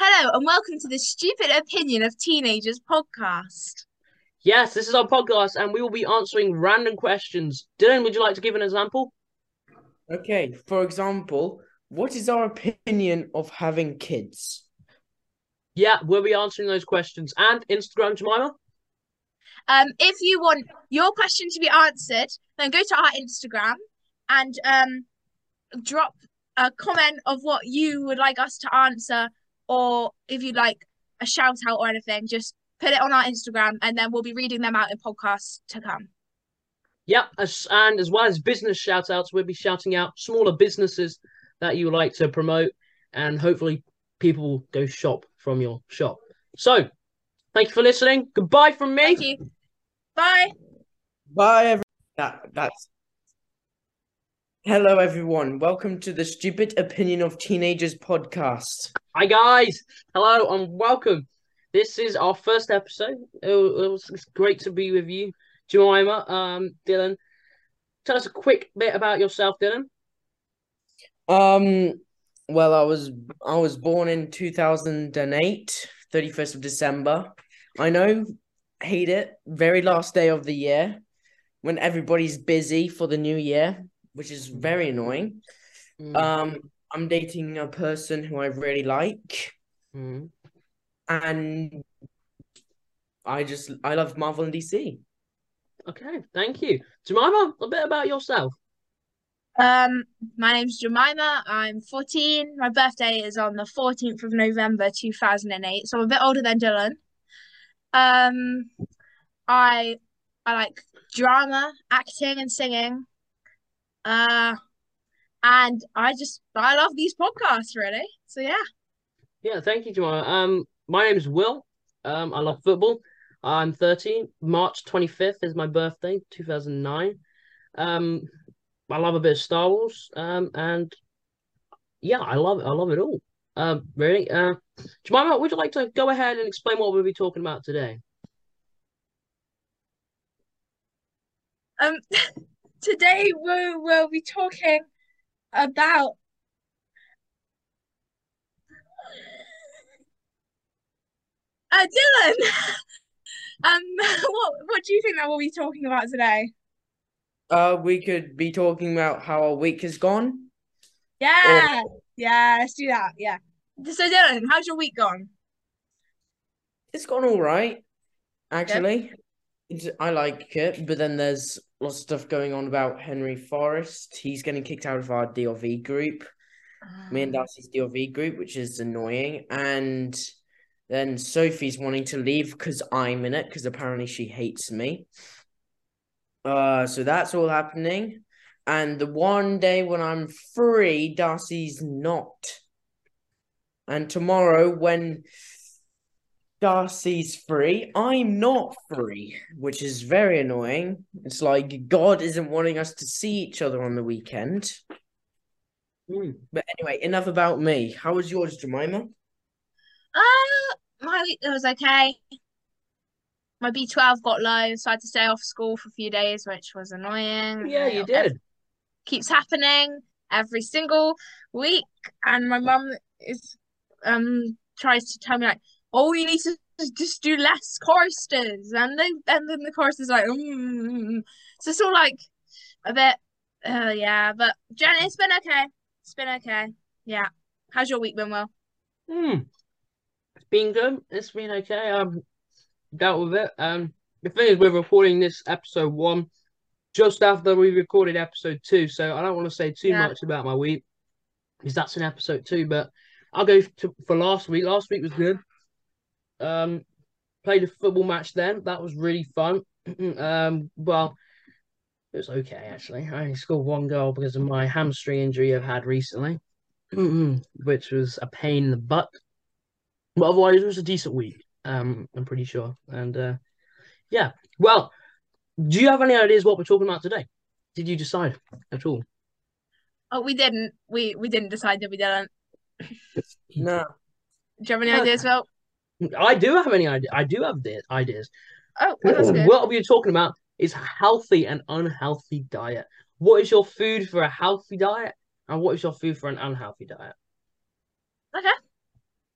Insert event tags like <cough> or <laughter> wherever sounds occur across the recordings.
Hello, and welcome to the Stupid Opinion of Teenagers podcast. Yes, this is our podcast, and we will be answering random questions. Dylan, would you like to give an example? Okay, for example, what is our opinion of having kids? Yeah, we'll be answering those questions. And Instagram, Jemima? Um, if you want your question to be answered, then go to our Instagram and um, drop a comment of what you would like us to answer, or if you'd like a shout out or anything, just put it on our Instagram, and then we'll be reading them out in podcasts to come. Yep, as, and as well as business shout outs, we'll be shouting out smaller businesses that you like to promote, and hopefully people will go shop from your shop. So, thank you for listening. Goodbye from me. Thank you. Bye. Bye, everyone. That, that's. Hello, everyone. Welcome to the Stupid Opinion of Teenagers podcast. Hi, guys. Hello and welcome. This is our first episode. It was, it's great to be with you, Jemima, um, Dylan. Tell us a quick bit about yourself, Dylan. Um, well, I was I was born in 2008, 31st of December. I know, hate it. Very last day of the year when everybody's busy for the new year, which is very annoying. Mm. Um, I'm dating a person who I really like, Mm. and I just I love Marvel and DC. Okay, thank you. Jemima, a bit about yourself. Um, my name's Jemima. I'm 14. My birthday is on the 14th of November 2008, so I'm a bit older than Dylan. Um, I I like drama, acting, and singing. Uh, and I just I love these podcasts really. So yeah. Yeah, thank you, Jemima. Um, my name is Will. Um, I love football. I'm 13. March 25th is my birthday, 2009. Um, I love a bit of Star Wars. Um, and yeah, I love it. I love it all. Um, really. Uh, Jemima, would you like to go ahead and explain what we'll be talking about today? Um, <laughs> today we will be talking about uh Dylan. <laughs> um, <laughs> what what do you think that we'll be talking about today? Uh, we could be talking about how our week has gone. Yeah, yeah, let's do that. Yeah. So Dylan, how's your week gone? It's gone all right, actually. It's, I like it, but then there's lots of stuff going on about Henry Forrest. He's getting kicked out of our DLV group, me and Darcy's DLV group, which is annoying. And then Sophie's wanting to leave because I'm in it, because apparently she hates me. Uh, so that's all happening. And the one day when I'm free, Darcy's not. And tomorrow, when Darcy's free, I'm not free, which is very annoying. It's like God isn't wanting us to see each other on the weekend. Hmm. But anyway, enough about me. How was yours, Jemima? Uh, my week was okay. My B12 got low, so I had to stay off school for a few days, which was annoying. Yeah, you did. keeps happening every single week, and my mum is um tries to tell me like, oh, you need to just do less choristers, and then and then the course is like, mm. so it's all like a bit, uh, yeah. But Jen, it's been okay. It's been okay. Yeah. How's your week been, Will? Hmm. It's been good. It's been okay. Um, dealt with it. Um, the thing is, we're recording this episode one just after we recorded episode two, so I don't want to say too Yeah. much about my week because that's in episode two. But I'll go to, for last week. Last week was good. Um, played a football match then. That was really fun. <clears throat> um, well, it was okay actually. I only scored one goal because of my hamstring injury I've had recently, <clears throat> which was a pain in the butt. But otherwise, it was a decent week. Um, I'm pretty sure. And uh, yeah. Well, do you have any ideas what we're talking about today? Did you decide at all? Oh, we didn't. We we didn't decide that we didn't. No. Do you have any Okay. ideas, Will? I do have any idea. I do have the ideas. Oh, that's good. What we're talking about is healthy and unhealthy diet. What is your food for a healthy diet, and what is your food for an unhealthy diet? Okay.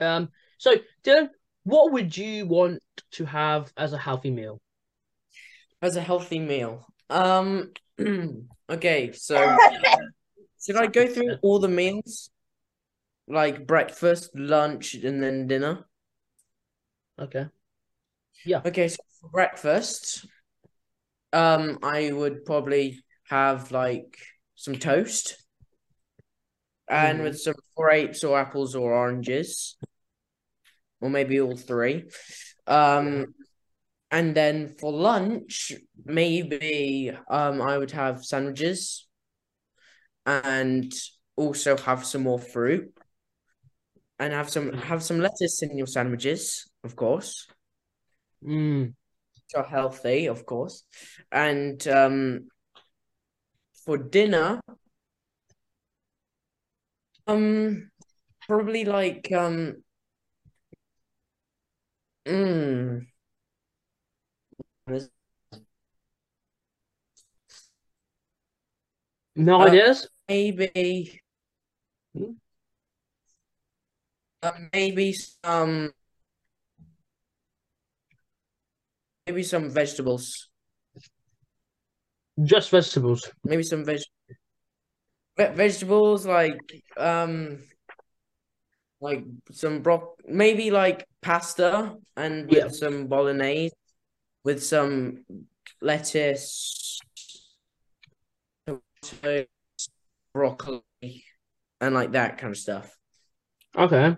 Um, so Dylan, what would you want to have as a healthy meal? As a healthy meal. Um <clears throat> okay, so <laughs> should I go through all the meals? Like breakfast, lunch, and then dinner? Okay. Yeah. Okay, so for breakfast, um, I would probably have like some toast and Mhm. with some grapes or apples or oranges, or maybe all three. Um, and then for lunch, maybe um, I would have sandwiches and also have some more fruit and have some have some lettuce in your sandwiches, of course Mm. which are healthy, of course. And um, for dinner, um, probably like um, mm, No Uh, ideas? maybe, Hmm? uh, maybe some, maybe some vegetables, Just vegetables. maybe some veg, ve- vegetables like um. like some bro maybe like pasta and with Yeah. some bolognese with some lettuce tomato, broccoli and like that kind of stuff Okay.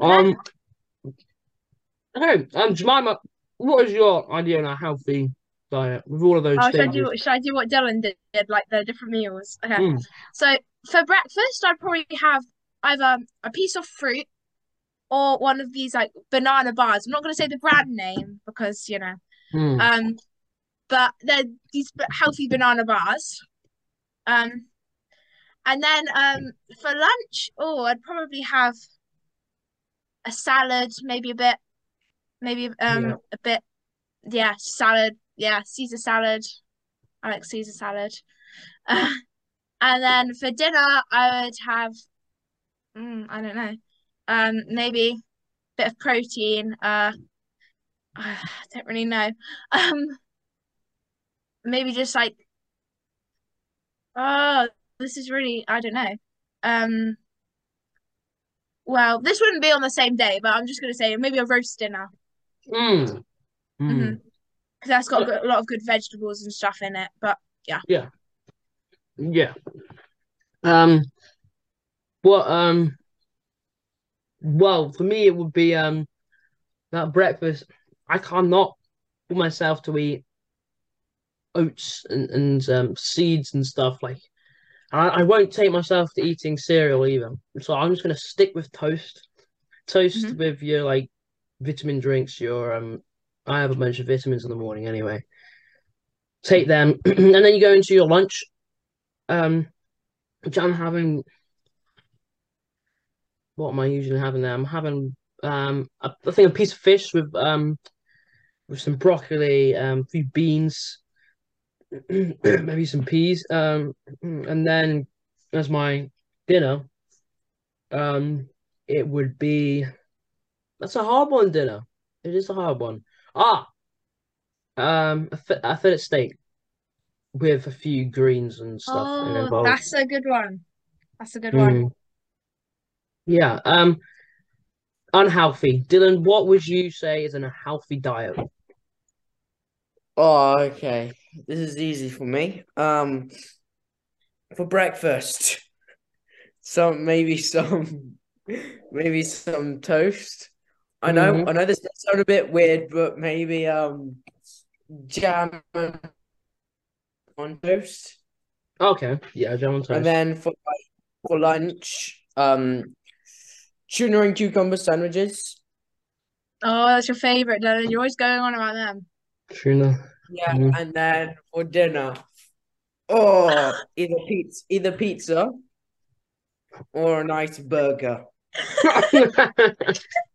Um. Hey, um, Jemima, what is your idea on a healthy diet with all of those Oh, should I do should I do what Dylan did, like the different meals? Okay. Mm. So for breakfast, I'd probably have either a piece of fruit or one of these like banana bars. I'm not going to say the brand name because you know, Mm. um, but they're these healthy banana bars. Um, and then um for lunch, oh, I'd probably have a salad, maybe a bit, maybe um Yeah. a bit, yeah, salad, yeah, Caesar salad. I like Caesar salad. Uh, <laughs> and then for dinner, I would have, mm, I don't know, um, maybe a bit of protein. Uh, <sighs> I don't really know. <laughs> Um, maybe just like, oh, this is really, I don't know. Um, well, this wouldn't be on the same day, but I'm just gonna say maybe a roast dinner Mm. Mm. Mhm. because that's got a lot of good vegetables and stuff in it. But Yeah. Yeah. Yeah. Um. What? Um. Well, for me, it would be um that breakfast. I cannot put myself to eat oats and and um seeds and stuff like. I, I won't take myself to eating cereal either. So I'm just gonna stick with toast. Toast Mhm. with your like vitamin drinks. Your um. I have a bunch of vitamins in the morning anyway. Take them, <clears throat> and then you go into your lunch. Um, which I'm having. What am I usually having there? I'm having um, I, I think a piece of fish with um, with some broccoli, um, a few beans, <clears throat> maybe some peas, um, and then as my dinner, um, it would be. That's a hard one. Dinner. It is a hard one. Ah, um, a, fi- a fillet steak with a few greens and stuff oh, involved. that's a good one. That's a good one. Mm. Yeah. Um, unhealthy. Dylan, what would you say is an unhealthy diet? oh okay this is easy for me um for breakfast <laughs> some maybe some <laughs> maybe some toast I know Mhm. I know this does sound a bit weird but maybe um jam on toast Okay. Yeah, jam on toast. and then for for lunch um tuna and cucumber sandwiches Oh, that's your favorite, Dylan. You're always going on about them. Tuna. yeah Mhm. and then for dinner oh either pizza either pizza or a nice burger <laughs> <laughs>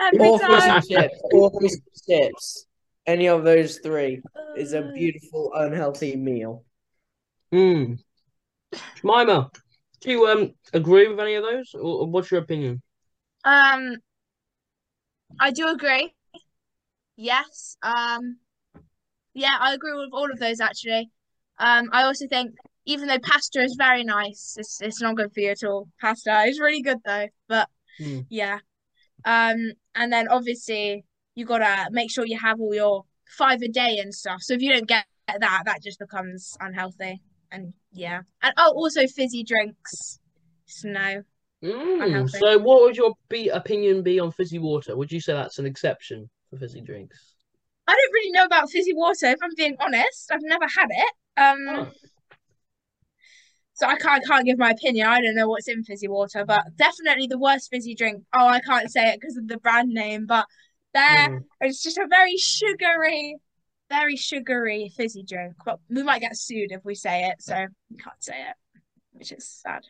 Every or fish time. chips or fish and chips any of those three is a beautiful unhealthy meal Hmm. Jemima, do you um agree with any of those, or, or what's your opinion? Um, I do agree. Yes. Um, yeah, I agree with all of those actually. Um, I also think even though pasta is very nice, it's it's not good for you at all. Pasta is really good though, but Mm. yeah. Um, and then obviously you gotta make sure you have all your five a day and stuff. So if you don't get that, that just becomes unhealthy. And yeah, and oh, also fizzy drinks. So no. Mm, So, what would your be opinion be on fizzy water? Would you say that's an exception for fizzy drinks? I don't really know about fizzy water, if I'm being honest. I've never had it. Um, Oh. So I can't can't give my opinion. I don't know what's in fizzy water, but definitely the worst fizzy drink. Oh, I can't say it because of the brand name, but there Mm. it's just a very sugary, very sugary fizzy drink. But we might get sued if we say it, so we can't say it, which is sad.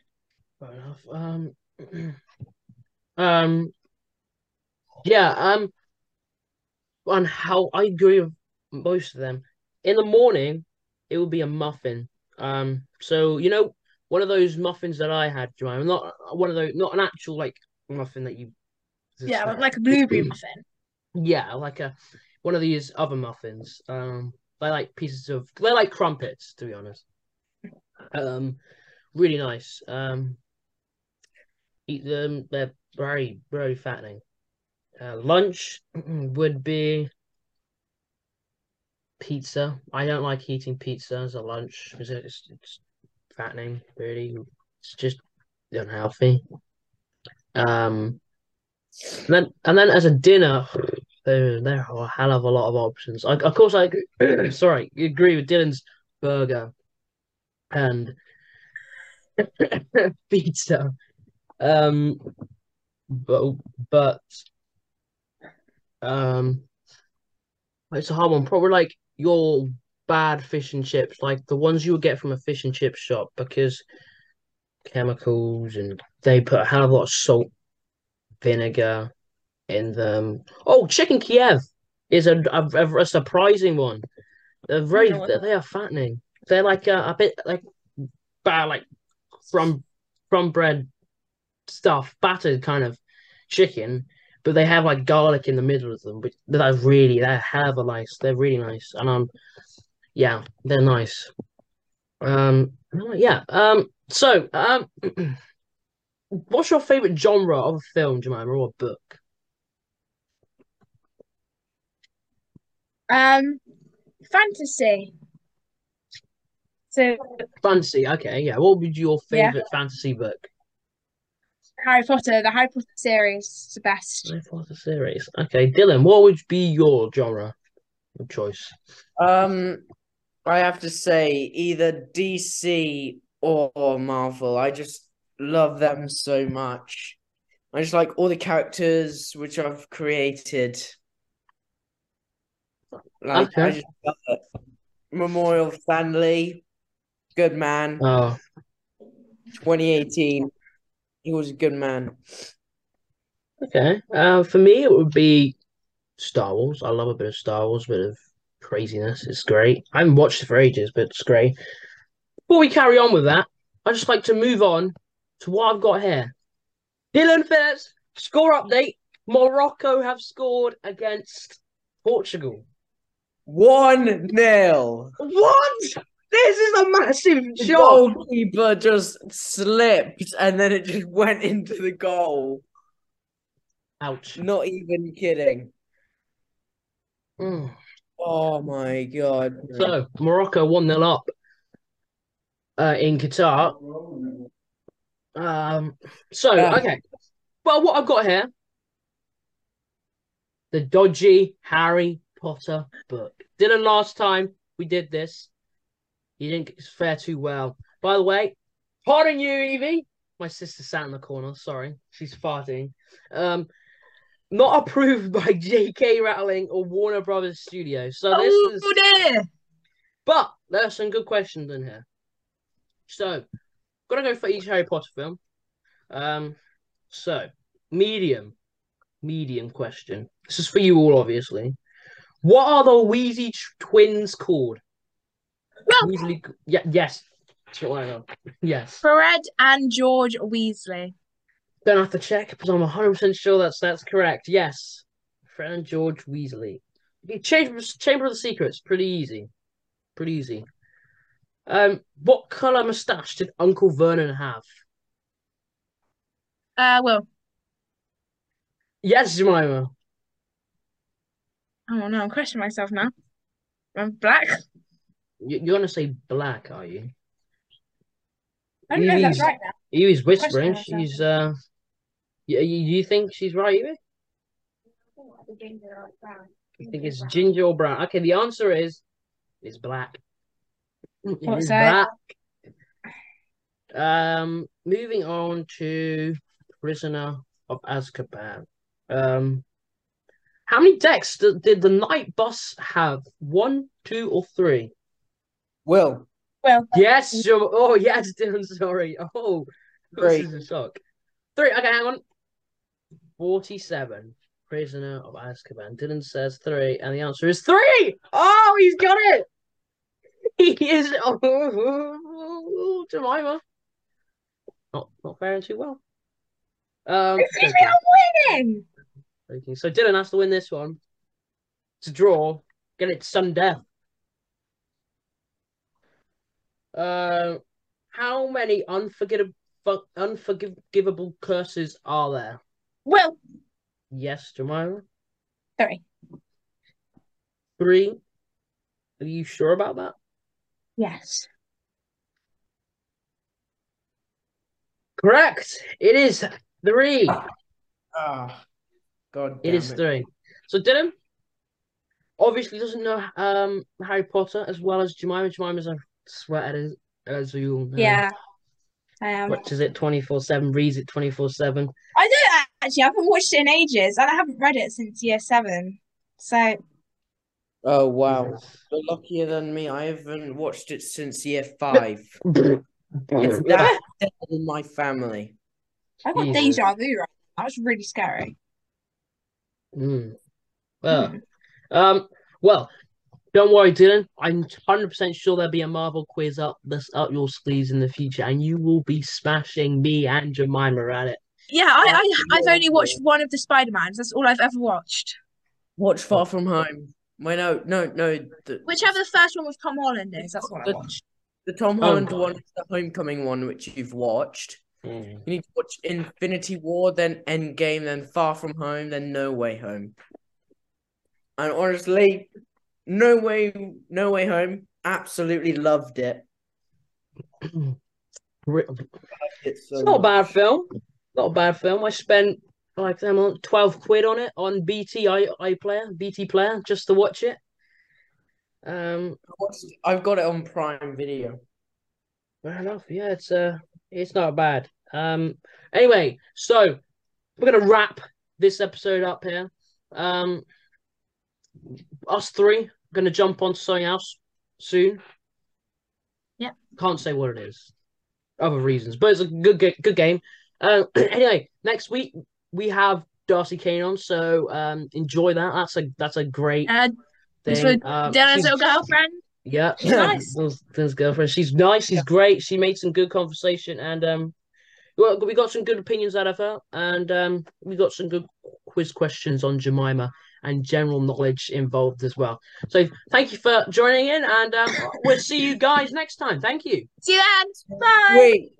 Fair enough. Um, <clears throat> um, yeah. Um, on how I agree with most of them. In the morning, it would be a muffin. Um, so you know, one of those muffins that I had, Jemima, not one of those, not an actual like muffin that you. Yeah, like a blueberry muffin. Yeah, like a one of these other muffins. Um, they're like pieces of they're like crumpets, to be honest. Um, really nice. Um, eat them. They're very very fattening. Uh, lunch <clears throat> would be pizza. I don't like eating pizza as a lunch because it's it's fattening. Really, it's just unhealthy. Um, and then and then as a dinner, there there are a hell of a lot of options. I, of course, I <clears throat> sorry agree with Dylan's burger and <coughs> pizza. Um, but but um, it's a hard one. Probably like your bad fish and chips, like the ones you would get from a fish and chip shop, because chemicals and they put a hell of a lot of salt, vinegar in them. Oh, chicken Kiev is a a, a surprising one. They're very they are fattening. They're like a, a bit like bad like from from bread stuff, battered kind of chicken, but they have like garlic in the middle of them. which they're really they're hell of a nice. They're really nice, and um, yeah, they're nice. Um, yeah. Um, so um, <clears throat> what's your favorite genre of a film, Jemima, or a book? Um, fantasy. So Fantasy. Okay, yeah. What would be your Yeah. favorite fantasy book? Harry Potter, the Harry Potter series is the best. Harry Potter series. Okay, Dylan, what would be your genre of choice? Um, I have to say either DC or Marvel. I just love them so much. I just like all the characters which I've created. Like I just love it. Memorial Stan Lee, good man. Oh, 2018, he was a good man. okay. Uh, for me, it would be Star Wars. I love a bit of Star Wars, a bit of craziness. It's great. I haven't watched it for ages, but it's great. Before we carry on with that, I'd just like to move on to what I've got here. Dylan Phillips, score update. Morocco have scored against Portugal. One nil. What? This is a massive The shock. goalkeeper just slipped and then it just <laughs> went into the goal. Ouch. Not even kidding. Mm. Oh my god. So Morocco one 0 up uh, in Qatar. Um. So Yeah. okay. Well, what I've got here, the dodgy Harry Potter book. Dylan, last time we did this, you didn't fare too well. By the way, pardon you, Evie. My sister sat in the corner. Sorry, she's farting. Um, not approved by <laughs> J.K. Rowling or Warner Brothers Studios. So this Oh is. dear. But there's some good questions in here. So, gonna go for each Harry Potter film. Um, so medium, medium question. This is for you all, obviously. What are the Weasley twins called? Well- Weasley. Yeah. Yes. Sure, why not? Yes. Fred and George Weasley. Don't have to check, but I'm 100 percent sure that's that's correct. Yes, Fred and George Weasley. Chamber Chamber of the Secrets, pretty easy, pretty easy. Um, what color mustache did Uncle Vernon have? Uh, well, Yes, Jemima. oh no, I'm questioning myself now. I'm black. You- You're gonna say black, are you? I don't know if that's right now. Evie's whispering. Question. She's uh. You, you you think she's right, Evie? You think it's ginger or brown? Okay, the answer is it's black. What's is that? black. Um, moving on to Prisoner of Azkaban. Um, how many decks did, did the night bus have? One, two, or three? Well, Well, Yes, sure. Oh, yes, Dylan. Sorry. Oh, Three. this is a shock. Three. Okay, hang on. Forty-seven. Prisoner of Azkaban. Dylan says three, and the answer is three. Oh, he's got it. <laughs> He is. <laughs> Oh, Jemima. Not not faring too well. Um. excuse me, I'm winning. okay. So Dylan has to win this one to draw. Get it to sudden death. Uh, how many unforgettable unforgivable curses are there? Well, Yes, Jemima. three. Three. Are you sure about that? Yes. Correct. It is three. Ah, God. It damn is three. So Dylan obviously doesn't know um Harry Potter as well as Jemima. Jemima's a sweater as, as you all know. Yeah. I am. Watches it 24 7, reads it 24 7. I don't actually. I haven't watched it in ages, and I haven't read it since year seven. So Oh wow. You're luckier than me. I haven't watched it since year <laughs> five. It's <laughs> that in my family. I got Jesus. deja vu. Right? That was really scary. Mm. Well, um, well, don't worry, Dylan. I'm 100% sure there'll be a Marvel quiz up this up your sleeves in the future, and you will be smashing me and Jemima at it. Yeah, I, I I've only watched one of the Spider Mans. That's all I've ever watched. Watch Far From Home. Wait, no, no, no. The, Whichever the first one with Tom Holland is, that's what I The- watched. the Tom Oh, Holland God. one is the Homecoming one, which you've watched. Hmm. You need to watch Infinity War, then Endgame, then Far From Home, then No Way Home. And honestly, No Way, No Way Home, absolutely loved it. <clears throat> It's, so It's not a much. bad film. Not a bad film. I spent like um, 12 quid on it on BT i iPlayer, BT Player, just to watch it. Um, I watched- I've got it on Prime Video. fair enough. Yeah, it's uh, it's not bad. Um, anyway, so we're gonna wrap this episode up here. Um, us three gonna jump onto something else soon. Yep. Can't say what it is. Other reasons, but it's a good good game. Uh, <clears throat> anyway, next week we have Darcy Kane on, so um, enjoy that. That's a that's a great Uh, it's thing. with Um, Dylan's little girlfriend. yeah, She's nice. <laughs> Dylan's, Dylan's girlfriend. She's nice. She's great. She made some good conversation, and um, well, we got some good opinions out of her, and um, we got some good quiz questions on Jemima and general knowledge involved as well. So thank you for joining in, and um, we'll see you guys next time. Thank you. See you then. Bye. Wait,